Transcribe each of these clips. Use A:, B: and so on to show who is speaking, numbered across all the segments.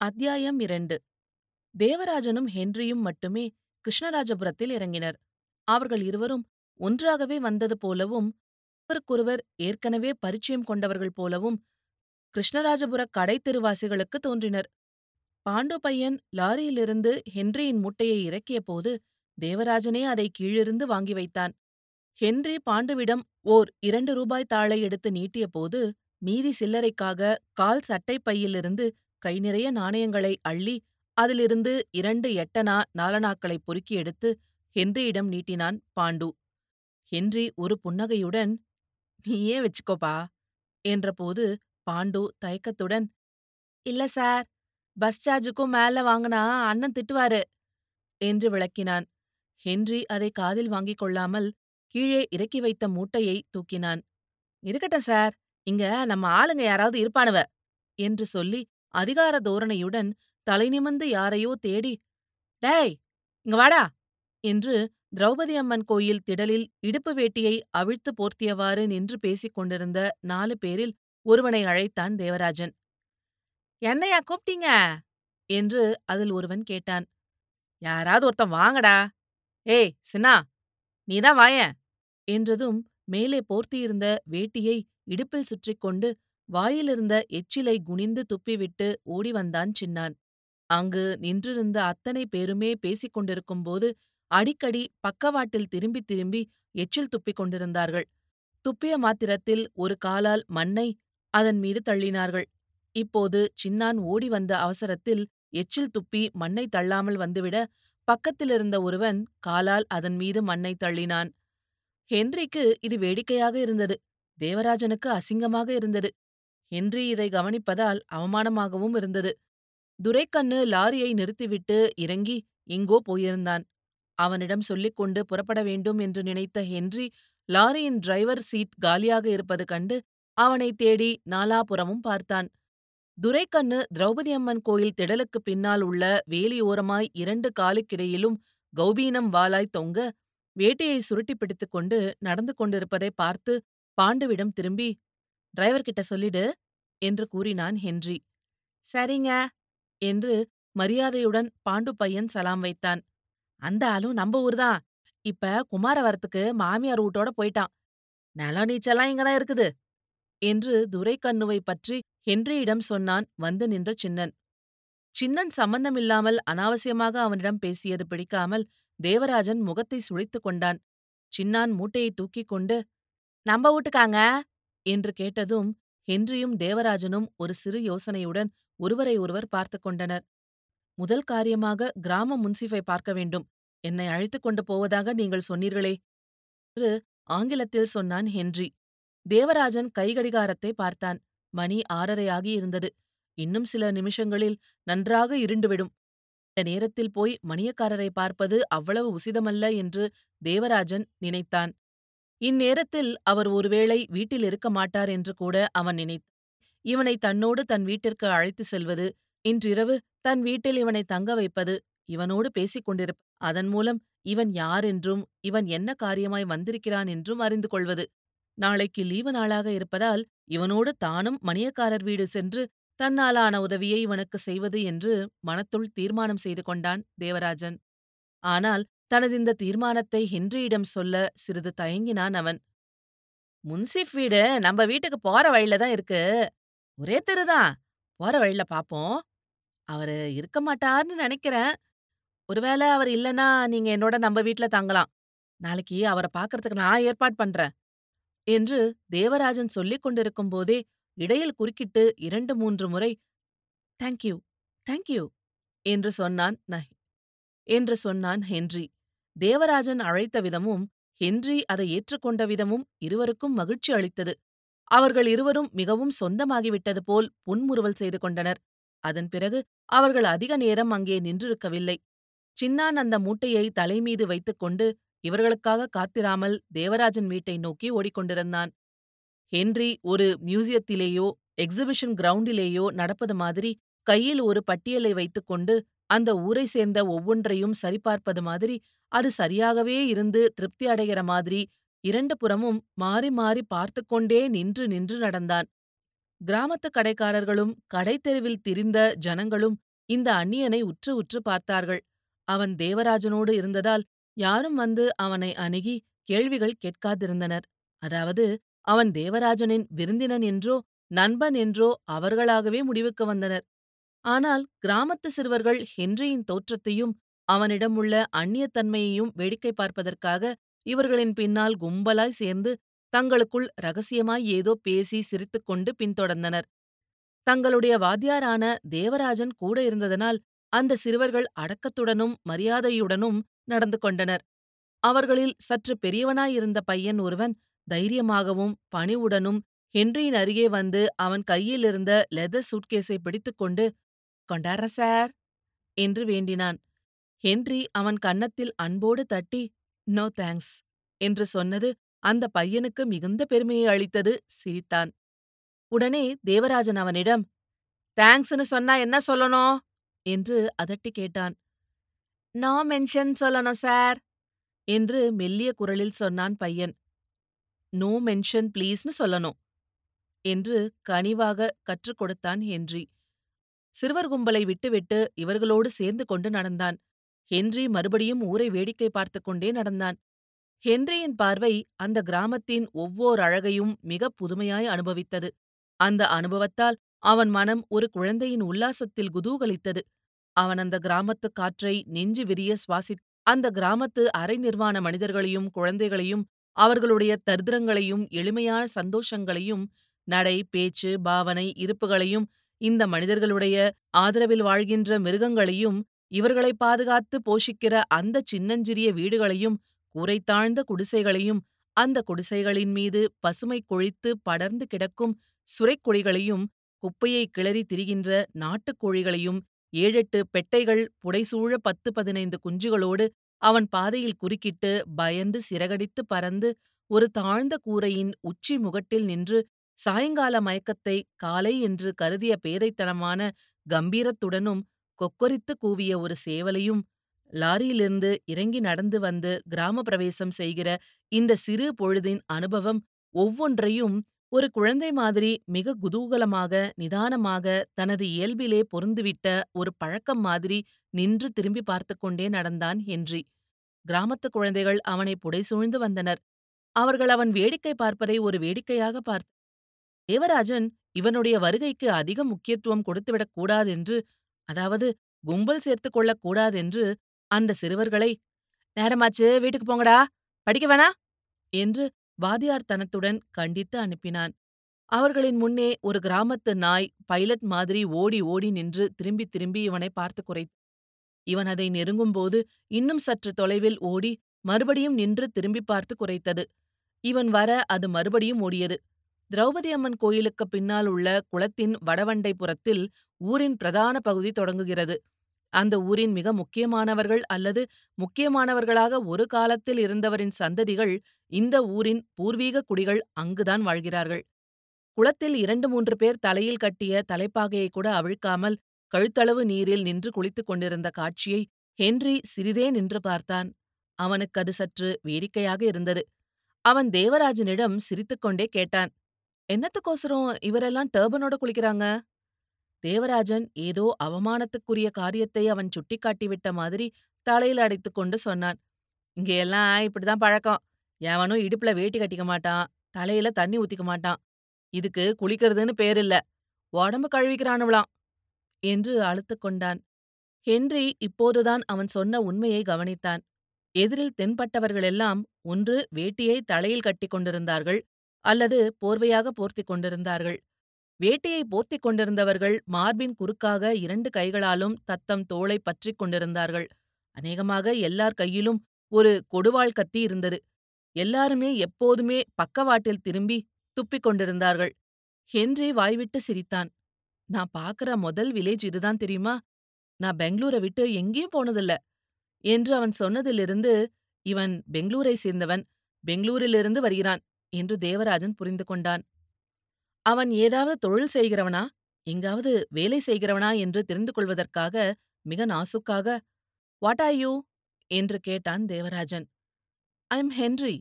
A: அத்தியாயம் இரண்டு. தேவராஜனும் ஹென்ரியும் மட்டுமே கிருஷ்ணராஜபுரத்தில் இறங்கினர். அவர்கள் இருவரும் ஒன்றாகவே வந்தது போலவும் ஒருவருக்கொருவர் ஏற்கனவே பரிச்சயம் கொண்டவர்கள் போலவும் கிருஷ்ணராஜபுர கடைத்தெருவாசிகளுக்கு தோன்றினர். பாண்டு பையன் லாரியிலிருந்து ஹென்ரியின் முட்டையை இறக்கிய போது தேவராஜனே அதை கீழிருந்து வாங்கி வைத்தான். ஹென்றி பாண்டுவிடம் ஓர் இரண்டு ரூபாய் தாளை எடுத்து நீட்டிய போது மீதி சில்லறைக்காக கால் சட்டைப் பையிலிருந்து கை நிறைய நாணயங்களை அள்ளி அதிலிருந்து இரண்டு எட்டனா நாலனாக்களை பொறுக்கி எடுத்து ஹென்ரியிடம் நீட்டினான் பாண்டு. ஹென்றி ஒரு புன்னகையுடன் நீயே வச்சுக்கோப்பா என்றபோது பாண்டு தயக்கத்துடன் இல்ல சார் பஸ் சார்ஜுக்கும் மேல வாங்கினா அண்ணன் திட்டுவாரு என்று விளக்கினான். ஹென்றி அதை காதில் வாங்கிக் கொள்ளாமல் கீழே இறக்கி வைத்த மூட்டையை தூக்கினான். இருக்கட்டும் சார் இங்க நம்ம ஆளுங்க யாராவது இருப்பானுவ என்று சொல்லி அதிகார தோரணையுடன் தலைநிமிந்து யாரையோ தேடி டேய் இங்க வாடா! என்று திரௌபதி அம்மன் கோயில் திடலில் இடுப்பு வேட்டியை அவிழ்த்து போர்த்தியவாறு நின்று பேசிக் கொண்டிருந்த நாலு பேரில் ஒருவனை அழைத்தான் தேவராஜன். என்னையா கூப்பிட்டீங்க என்று அதில் ஒருவன் கேட்டான். யாராவது ஒருத்தன் வாங்கடா! ஏய் சின்னா நீதான் வாயேன்! என்றதும் மேலே போர்த்தியிருந்த வேட்டியை இடுப்பில் சுற்றிக் கொண்டு வாயிலிருந்த எச்சிலை குனிந்து துப்பிவிட்டு ஓடி வந்தான் சின்னான். அங்கு நின்றிருந்த அத்தனை பேருமே பேசிக் கொண்டிருக்கும்போது அடிக்கடி பக்கவாட்டில் திரும்பி திரும்பி எச்சில் துப்பிக் கொண்டிருந்தார்கள். துப்பிய மாத்திரத்தில் ஒரு காலால் மண்ணை அதன் மீது தள்ளினார்கள். இப்போது சின்னான் ஓடி வந்த அவசரத்தில் எச்சில் துப்பி மண்ணை தள்ளாமல் வந்துவிட பக்கத்திலிருந்த ஒருவன் காலால் அதன் மீது மண்ணை தள்ளினான். ஹென்றிக்கு இது வேடிக்கையாக இருந்தது. தேவராஜனுக்கு அசிங்கமாக இருந்தது. ஹென்றி இதை கவனிப்பதால் அவமானமாகவும் இருந்தது. துரைக்கண்ணு லாரியை நிறுத்திவிட்டு இறங்கி எங்கோ போயிருந்தான். அவனிடம் சொல்லிக்கொண்டு புறப்பட வேண்டும் என்று நினைத்த ஹென்றி லாரியின் டிரைவர் சீட் காலியாக இருப்பது கண்டு அவனை தேடி நாலாபுறமும் பார்த்தான். துரைக்கண்ணு திரௌபதி அம்மன் கோயில் திடலுக்குப் பின்னால் உள்ள வேலியோரமாய் இரண்டு காலுக்கிடையிலும் கௌபீனம் வாளாய் தொங்க வேட்டையை சுருட்டி பிடித்துக்கொண்டு நடந்து கொண்டிருப்பதை பார்த்து பாண்டுவிடம் திரும்பி டிரைவர் கிட்ட சொல்லிடு என்று கூறினான் ஹென்றி. சரிங்க என்று மரியாதையுடன் பாண்டு பையன் சலாம் வைத்தான். அந்த ஆளும் நம்ப ஊர்தான் இப்ப குமாரவரத்துக்கு மாமியார் வீட்டோட போயிட்டான். நில நீச்சலாம் இங்கதான் இருக்குது என்று துரைக்கண்ணுவை பற்றி ஹென்ரியிடம் சொன்னான் வந்து நின்ற சின்னன். சின்னன் சம்பந்தமில்லாமல் அனாவசியமாக அவனிடம் பேசியது பிடிக்காமல் தேவராஜன் முகத்தை சுழித்துக் கொண்டான். சின்னான் மூட்டையை தூக்கிக் கொண்டு நம்ப வீட்டுக்காங்க? என்று கேட்டதும் ஹென்ரியும் தேவராஜனும் ஒரு சிறு யோசனையுடன் ஒருவரை ஒருவர் பார்த்து கொண்டனர். முதல் காரியமாக கிராம முன்சிஃபை பார்க்க வேண்டும். என்னை அழைத்துக் கொண்டு போவதாக நீங்கள் சொன்னீர்களே. என்று ஆங்கிலத்தில் சொன்னான் ஹென்றி. தேவராஜன் கைகடிகாரத்தை பார்த்தான். மணி ஆறரை ஆகியிருந்தது இன்னும் சில நிமிஷங்களில் நன்றாக இருண்டுவிடும். இந்த நேரத்தில் போய் மணியக்காரரை பார்ப்பது அவ்வளவு உசிதமல்ல என்று தேவராஜன் நினைத்தான். இந்நேரத்தில் அவர் ஒருவேளை வீட்டில் இருக்க மாட்டார் என்று கூட அவன் நினைத்தான் இவனை தன்னோடு தன் வீட்டிற்கு அழைத்து செல்வது இன்றிரவு தன் வீட்டில் இவனை தங்க வைப்பது இவனோடு பேசிக் கொண்டிருப்ப அதன் மூலம் இவன் யார் என்றும் இவன் என்ன காரியமாய் வந்திருக்கிறான் என்றும் அறிந்து கொள்வது. நாளைக்கு லீவு நாளாக இருப்பதால் இவனோடு தானும் மணியக்காரர் வீடு சென்று தன்னாலான உதவியை இவனுக்கு செய்வது என்று மனத்துள் தீர்மானம் செய்து கொண்டான் தேவராஜன். ஆனால் தனது இந்த தீர்மானத்தை ஹென்ரியிடம் சொல்ல சிறிது தயங்கினான் அவன். முன்சிப் வீடு நம்ம வீட்டுக்கு போற வழியில தான் இருக்கு. ஒரே தெருதான் போற வழியில பாப்போம். அவரு இருக்க மாட்டார்னு நினைக்கிறேன். ஒருவேளை அவர் இல்லனா நீங்க என்னோட நம்ம வீட்ல தங்கலாம். நாளைக்கு அவரை பார்க்கறதுக்கு நான் ஏற்பாடு பண்றேன். என்று தேவராஜன் சொல்லிக் கொண்டிருக்கும் போதே இடையில் குறுக்கிட்டு இரண்டு மூன்று முறை தேங்க்யூ தேங்க்யூ என்று சொன்னான் நஹ் என்று சொன்னான் ஹென்றி தேவராஜன் அழைத்த விதமும் ஹென்றி அதை ஏற்றுக்கொண்ட விதமும் இருவருக்கும் மகிழ்ச்சி அளித்தது. அவர்கள் இருவரும் மிகவும் சொந்தமாகிவிட்டது போல் புன்முறுவல் செய்து கொண்டனர். அதன் பிறகு அவர்கள் அதிக நேரம் அங்கே நின்றிருக்கவில்லை. சின்னான் அந்த மூட்டையை தலைமீது வைத்துக்கொண்டு இவர்களுக்காக காத்திராமல் தேவராஜன் வீட்டை நோக்கி ஓடிக்கொண்டிருந்தான். ஹென்றி ஒரு மியூசியத்திலேயோ எக்ஸிபிஷன் கிரவுண்டிலேயோ நடப்பது மாதிரி கையில் ஒரு பட்டியலை வைத்துக்கொண்டு அந்த ஊரை சேர்ந்த ஒவ்வொன்றையும் சரிபார்ப்பது மாதிரி அது சரியாகவே இருந்து திருப்தி அடைகிற மாதிரி இரண்டு புறமும் மாறி மாறி பார்த்து கொண்டே நின்று நின்று நடந்தான். கிராமத்து கடைக்காரர்களும் கடைத்தெருவில் திரிந்த ஜனங்களும் இந்த அந்நியனை உற்று உற்று பார்த்தார்கள். அவன் தேவராஜனோடு இருந்ததால் யாரும் வந்து அவனை அணுகி கேள்விகள் கேட்காதிருந்தனர். அதாவது அவன் தேவராஜனின் விருந்தினன் என்றோ நண்பன் என்றோ அவர்களாகவே முடிவுக்கு வந்தனர். ஆனால் கிராமத்து சிறுவர்கள் ஹென்ரியின் தோற்றத்தையும் அவனிடம் உள்ள அந்நியத்தன்மையையும் வேடிக்கை பார்ப்பதற்காக இவர்களின் பின்னால் கும்பலாய் சேர்ந்து தங்களுக்குள் ரகசியமாய் ஏதோ பேசி சிரித்துக்கொண்டு பின்தொடர்ந்தனர். தங்களுடைய வாத்தியாரான தேவராஜன் கூட இருந்ததனால் அந்த சிறுவர்கள் அடக்கத்துடனும் மரியாதையுடனும் நடந்து கொண்டனர். அவர்களில் சற்று பெரியவனாயிருந்த பையன் ஒருவன் தைரியமாகவும் பணிவுடனும் ஹென்ரியின் அருகே வந்து அவன் கையிலிருந்த லெதர் சூட்கேஸை பிடித்துக்கொண்டு கொண்டார சார் என்று வேண்டினான். ஹென்றி அவன் கன்னத்தில் அன்போடு தட்டி நோ தேங்க்ஸ் என்று சொன்னது அந்த பையனுக்கு மிகுந்த பெருமையை அளித்தது சிரித்தான் உடனே தேவராஜன் அவனிடம் தேங்க்ஸ்னு சொன்னா என்ன சொல்லணும்? என்று அதட்டி கேட்டான். நோ மென்ஷன் சொல்லணும் சார் என்று மெல்லிய குரலில் சொன்னான் பையன். நோ மென்ஷன் ப்ளீஸ்னு சொல்லணும் என்று கனிவாக கற்றுக் கொடுத்தான் ஹென்றி. சிறுவர் கும்பலை விட்டுவிட்டு இவர்களோடு சேர்ந்து கொண்டு நடந்தான். ஹென்றி மறுபடியும் ஊரை வேடிக்கை பார்த்துக் கொண்டே நடந்தான். ஹென்ரியின் பார்வை அந்த கிராமத்தின் ஒவ்வோர் அழகையும் மிக புதுமையாய் அனுபவித்தது. அந்த அனுபவத்தால் அவன் மனம் ஒரு குழந்தையின் உல்லாசத்தில் குதூகலித்தது. அவன் அந்த கிராமத்து காற்றை நெஞ்சு விரிய சுவாசி அந்த கிராமத்து அரை நிர்வாண மனிதர்களையும் குழந்தைகளையும் அவர்களுடைய தரித்திரங்களையும் எளிமையான சந்தோஷங்களையும் நடை பேச்சு பாவனை இருப்புகளையும் இந்த மனிதர்களுடைய ஆதரவில் வாழ்கின்ற மிருகங்களையும் இவர்களை பாதுகாத்து போஷிக்கிற அந்த சின்னஞ்சிறிய வீடுகளையும் கூரை தாழ்ந்த குடிசைகளையும் அந்த குடிசைகளின் மீது பசுமை கொழித்து படர்ந்து கிடக்கும் சுரைக்குழிகளையும் குப்பையை கிளறி திரிகின்ற நாட்டுக்கோழிகளையும் ஏழெட்டு பெட்டைகள் புடைசூழ பத்து பதினைந்து குஞ்சுகளோடு அவன் பாதையில் குறுக்கிட்டு பயந்து சிறகடித்து பறந்து ஒரு தாழ்ந்த கூரையின் உச்சி முகட்டில் நின்று சாயங்கால மயக்கத்தை காலை என்று கருதிய பேதைத்தனமான கம்பீரத்துடனும் கொக்கொரித்து கூவிய ஒரு சேவலையும் லாரியிலிருந்து இறங்கி நடந்து வந்து கிராம பிரவேசம் செய்கிற இந்த சிறு பொழுதின் அனுபவம் ஒவ்வொன்றையும் ஒரு குழந்தை மாதிரி மிக குதூகலமாக நிதானமாக தனது இயல்பிலே பொருந்துவிட்ட ஒரு பழக்கம் மாதிரி நின்று திரும்பி பார்த்து கொண்டே நடந்தான் ஹென்றி. கிராமத்து குழந்தைகள் அவனை புடைசூழ்ந்து வந்தனர். அவர்கள் அவன் வேடிக்கை பார்ப்பதை ஒரு வேடிக்கையாக பார்த்த தேவராஜன் இவனுடைய வருகைக்கு அதிக முக்கியத்துவம் கொடுத்துவிடக் கூடாதென்று அதாவது கும்பல் சேர்த்துக் கொள்ளக் கூடாதென்று அந்த சிறுவர்களை நேரமாச்சு வீட்டுக்கு போங்கடா படிக்க வேணா? என்று வாதியார்த்தனத்துடன் கண்டித்து அனுப்பினான். அவர்களின் முன்னே ஒரு கிராமத்து நாய் பைலட் மாதிரி ஓடி ஓடி நின்று திரும்பி திரும்பி இவனை பார்த்து குறை இவன் அதை நெருங்கும்போது இன்னும் சற்று தொலைவில் ஓடி மறுபடியும் நின்று திரும்பி பார்த்து குறைத்தது. இவன் வர அது மறுபடியும் ஓடியது. திரௌபதி அம்மன் கோயிலுக்கு பின்னால் உள்ள குளத்தின் வடவண்டை புறத்தில் ஊரின் பிரதான பகுதி தொடங்குகிறது. அந்த ஊரின் மிக முக்கியமானவர்கள் அல்லது முக்கியமானவர்களாக ஒரு காலத்தில் இருந்தவரின் சந்ததிகள் இந்த ஊரின் பூர்வீக குடிகள் அங்குதான் வாழ்கிறார்கள். குளத்தில் இரண்டு மூன்று பேர் தலையில் கட்டிய தலைப்பாகையை கூட அவிழ்க்காமல் கழுத்தளவு நீரில் நின்று குளித்துக் கொண்டிருந்த காட்சியை ஹென்றி சிறிதே நின்று பார்த்தான். அவனுக்கு அது சற்று வேடிக்கையாக இருந்தது. அவன் தேவராஜனிடம் சிரித்துக்கொண்டே கேட்டான் என்னத்துக்கோசரம் இவரெல்லாம் டர்பனோட குளிக்கிறாங்க? தேவராஜன் ஏதோ அவமானத்துக்குரிய காரியத்தை அவன் சுட்டிக்காட்டிவிட்ட மாதிரி தலையில அடைத்துக் கொண்டு சொன்னான். இங்க எல்லாம் இப்படிதான் பழக்கம். எவனும் இடுப்புல வேட்டி கட்டிக்க மாட்டான். தலையில தண்ணி ஊத்திக்க மாட்டான். இதுக்கு குளிக்கிறதுன்னு பேர் இல்ல உடம்பு கழுவிக்கிறானுவளாம் என்று அழுத்துக் கொண்டான். ஹென்றி இப்போதுதான் அவன் சொன்ன உண்மையை கவனித்தான். எதிரில் தென்பட்டவர்களெல்லாம் ஒன்று வேட்டியை தலையில் கட்டிக் கொண்டிருந்தார்கள். அல்லது போர்வையாக போர்த்திக் கொண்டிருந்தார்கள். வேட்டியை போர்த்திக் கொண்டிருந்தவர்கள் மார்பின் குறுக்காக இரண்டு கைகளாலும் தத்தம் தோளை பற்றிக் கொண்டிருந்தார்கள். அநேகமாக எல்லார் கையிலும் ஒரு கொடுவாள் கத்தி இருந்தது. எல்லாருமே எப்போதுமே பக்கவாட்டில் திரும்பி துப்பிக் கொண்டிருந்தார்கள். ஹென்றி வாய்விட்டு சிரித்தான். நான் பார்க்கற முதல் வில்லேஜ் இதுதான் தெரியுமா? நான் பெங்களூரை விட்டு எங்கேயும் போனதில்ல என்று அவன் சொன்னதிலிருந்து இவன் பெங்களூரை சேர்ந்தவன். பெங்களூரிலிருந்து வருகிறான். என்று தேவராஜன் புரிந்து கொண்டான். அவன் ஏதாவது தொழில் செய்கிறவனா? எங்காவது வேலை செய்கிறவனா? என்று தெரிந்து கொள்வதற்காக மிக நாசுக்காக வாட் ஆர் யூ என்று கேட்டான் தேவராஜன். ஐ எம் ஹென்றி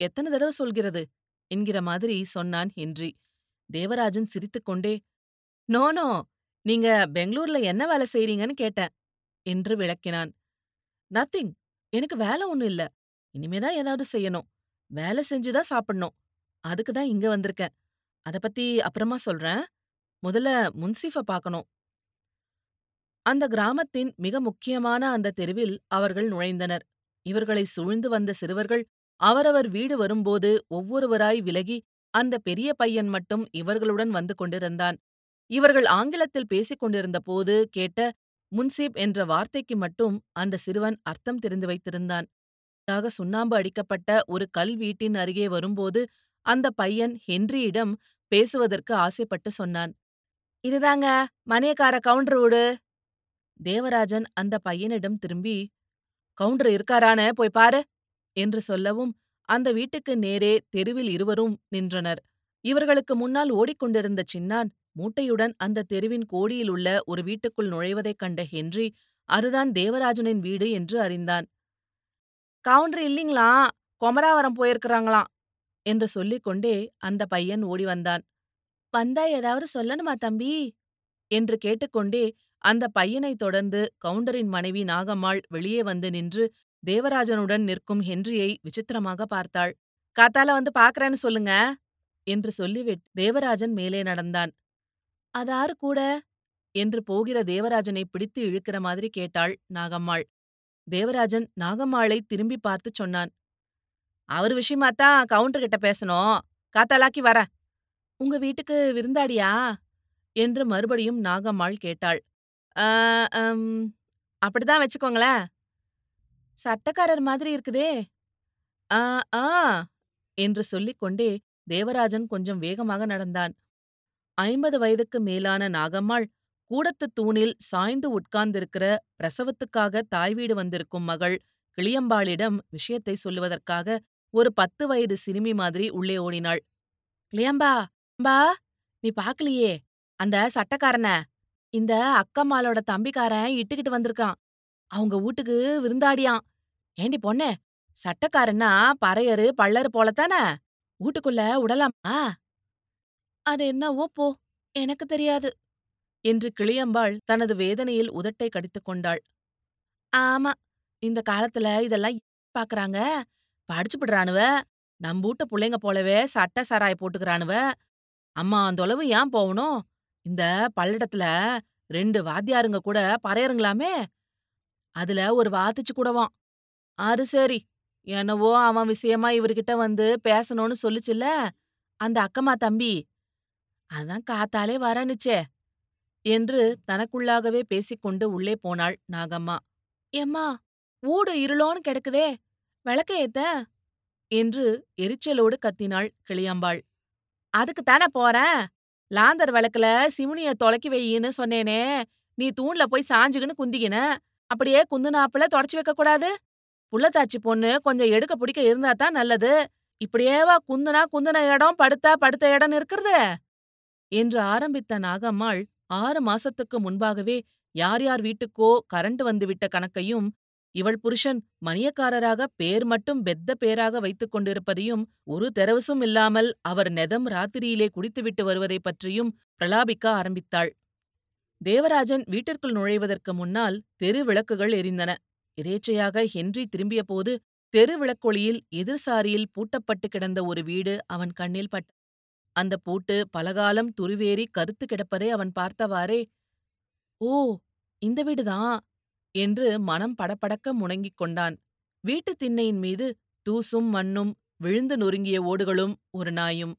A: எத்தனை தடவை சொல்கிறது? என்கிற மாதிரி சொன்னான் ஹென்றி. தேவராஜன் சிரித்துக்கொண்டே நோ நோ நீங்க பெங்களூர்ல என்ன வேலை செய்றீங்கன்னு கேட்டேன் என்று விளக்கினான். நத்திங் எனக்கு வேலை ஒண்ணும் இல்ல. இனிமே தான் ஏதாவது செய்யணும். வேலை செஞ்சு தான் சாப்பிடணும். அதுக்கு தான் இங்க வந்திருக்கேன். அத பத்தி அப்புறமா சொல்றேன். முதல்ல முன்சீஃப பார்க்கணும். அந்த கிராமத்தின் மிக முக்கியமான அந்த தெருவில் அவர்கள் நுழைந்தனர். இவர்களை சூழ்ந்து வந்த சிறுவர்கள் அவரவர் வீடு வரும்போது ஒவ்வொருவராய் விலகி அந்த பெரிய பையன் மட்டும் இவர்களுடன் வந்து கொண்டிருந்தான். இவர்கள் ஆங்கிலத்தில் பேசிக் கொண்டிருந்த போது கேட்ட முன்சீப் என்ற வார்த்தைக்கு மட்டும் அந்த சிறுவன் அர்த்தம் தெரிந்து வைத்திருந்தான். தாக சுண்ணாம்பு அடிக்கப்பட்ட ஒரு கல் வீட்டின் அருகே வரும்போது அந்த பையன் ஹென்ரியிடம் பேசுவதற்கு ஆசைப்பட்டு சொன்னான். இதுதாங்க மணியக்கார கவுண்டர் வீடு. தேவராஜன் அந்த பையனிடம் திரும்பி கவுண்டர் இருக்காரான போய் பாரு என்று சொல்லவும் அந்த வீட்டுக்கு நேரே தெருவில் இருவரும் நின்றனர். இவர்களுக்கு முன்னால் ஓடிக்கொண்டிருந்த சின்னான் மூட்டையுடன் அந்த தெருவின் கோடியில் உள்ள ஒரு வீட்டுக்குள் நுழைவதைக் கண்ட ஹென்றி அதுதான் தேவராஜனின் வீடு என்று அறிந்தான். கவுண்டர் இல்லைங்களா? கொமராவரம் போயிருக்கிறாங்களாம் என்று சொல்லிக் கொண்டே அந்த பையன் ஓடி வந்தான். வந்தா ஏதாவது சொல்லணுமா தம்பி? என்று கேட்டுக்கொண்டே அந்த பையனைத் தொடர்ந்து கவுண்டரின் மனைவி நாகம்மாள் வெளியே வந்து நின்று தேவராஜனுடன் நிற்கும் ஹென்ரியை விசித்திரமாக பார்த்தாள். காத்தால வந்து பாக்குறேன்னு சொல்லுங்க என்று சொல்லிவிட்டு தேவராஜன் மேலே நடந்தான். அதாரு கூட? என்று போகிற தேவராஜனை பிடித்து இழுக்கிற மாதிரி கேட்டாள் நாகம்மாள். தேவராஜன் நாகம்மாளை திரும்பி பார்த்து சொன்னான். அவர் விஷயமாத்தான் கவுண்டர் கிட்ட பேசணும். காத்தாலாக்கி வர. உங்க வீட்டுக்கு விருந்தாடியா என்று மறுபடியும் நாகம்மாள் கேட்டாள். "ஆ, அம், அப்படிதான் வச்சுக்கோங்களேன். சட்டக்காரர் மாதிரி இருக்குதே. ஆ ஆ என்று சொல்லிக்கொண்டே தேவராஜன் கொஞ்சம் வேகமாக நடந்தான். ஐம்பது வயதுக்கு மேலான நாகம்மாள் கூடத்துத் தூணில் சாய்ந்து உட்கார்ந்திருக்கிற பிரசவத்துக்காக தாய் வீடு வந்திருக்கும் மகள் கிளியம்பாளிடம் விஷயத்தை சொல்லுவதற்காக ஒரு பத்து வயது சிறுமி மாதிரி உள்ளே ஓடினாள். கிளியம்பா பா நீ பாக்கலையே? அந்த சட்டக்காரன இந்த அக்கம்மாளோட தம்பிக்காரன் இட்டுக்கிட்டு வந்திருக்கான். அவங்க வீட்டுக்கு விருந்தாடியான் ஏண்டி பொண்ணே சட்டக்காரன்னா பறையரு பள்ளரு போலத்தானே? வீட்டுக்குள்ள உடலாமா அது என்னவோ போ எனக்கு தெரியாது. என்று கிளியம்பாள் தனது வேதனையில் உதட்டை கடித்துக் கொண்டாள். ஆமா இந்த காலத்துல இதெல்லாம் பாக்குறாங்க? படிச்சுபிடுறானுவ நம்பூட்ட புள்ளைங்க போலவே சட்ட சாராய போட்டுக்கிறானுவ. அம்மா தொலைவு ஏன் போகணும்? இந்த பல்லடத்துல ரெண்டு வாத்தியாருங்க கூட பறையருங்களாமே அதுல ஒரு வாத்திச்சு கூடவாம். அது சரி என்னவோ அவன் விஷயமா இவர்கிட்ட வந்து பேசணும்னு சொல்லுச்சுல்ல அந்த அக்கம்மா தம்பி. அதான் காத்தாலே வரனுச்சே என்று தனக்குள்ளாகவே பேசிக்கொண்டு உள்ளே போனாள் நாகம்மா. எம்மா ஊடு இருளோன்னு கிடக்குதே விளக்க ஏத்த? என்று எரிச்சலோடு கத்தினாள் கிளியம்பாள். அதுக்கு தானே போறேன் லாந்தர் விளக்குல சிமுனிய தொலைக்கி வையின்னு சொன்னேனே நீ தூண்ல போய் சாஞ்சுகின்னு குந்திக்கின அப்படியே குந்துனாப்புல தொடச்சு வைக்க கூடாது. புள்ளத்தாச்சி பொண்ணு கொஞ்சம் எடுக்க பிடிக்க இருந்தா தான் நல்லது இப்படியேவா குந்துனா குந்துன இடம் படுத்தா படுத்த இடம் இருக்கிறது? என்று ஆரம்பித்த நாகம்மாள் ஆறு மாசத்துக்கு முன்பாகவே யார் யார் வீட்டுக்கோ கரண்ட் வந்துவிட்ட கணக்கையும் இவள் புருஷன் மணியக்காரராக பேர் மட்டும் பெத்த பேராக வைத்துக் கொண்டிருப்பதையும் ஒரு தெரவசும் இல்லாமல் அவர் நெதம் ராத்திரியிலே குடித்துவிட்டு வருவதைப் பற்றியும் பிரலாபிக்க ஆரம்பித்தாள். தேவராஜன் வீட்டிற்குள் நுழைவதற்கு முன்னால் தெரு விளக்குகள் எரிந்தன. எதேச்சையாக ஹென்றி திரும்பியபோது தெரு விளக்கொளியில் எதிர்சாரியில் பூட்டப்பட்டு கிடந்த ஒரு வீடு அவன் கண்ணில் பட்ட அந்த பூட்டு பலகாலம் துருவேறி கருத்து கிடப்பதை அவன் பார்த்தவாறே ஓ இந்த வீடுதான் என்று மனம் படபடக்க முணங்கிக் கொண்டான். வீட்டுத் திண்ணையின் மீது தூசும் மண்ணும் விழுந்து நொறுங்கிய ஓடுகளும் ஒரு நாயும்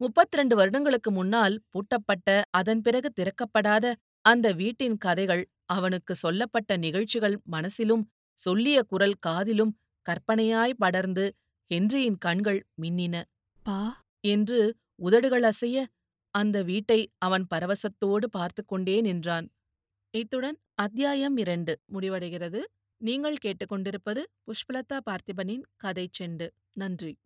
A: முப்பத்திரண்டு வருடங்களுக்கு முன்னால் பூட்டப்பட்ட அதன் பிறகு திறக்கப்படாத அந்த வீட்டின் கதைகள் அவனுக்கு சொல்லப்பட்ட நிகழ்ச்சிகள் மனசிலும் சொல்லிய குரல் காதிலும் கற்பனையாய் படர்ந்து ஹென்ரியின் கண்கள் மின்னின.
B: பா!
A: என்று உதடுகள் அசைய அந்த வீட்டை அவன் பரவசத்தோடு பார்த்துக் கொண்டே நின்றான். இத்துடன் அத்தியாயம் இரண்டு முடிவடைகிறது. நீங்கள் கேட்டுக்கொண்டிருப்பது புஷ்பலதா பார்த்திபனின் கதை செண்டு. நன்றி.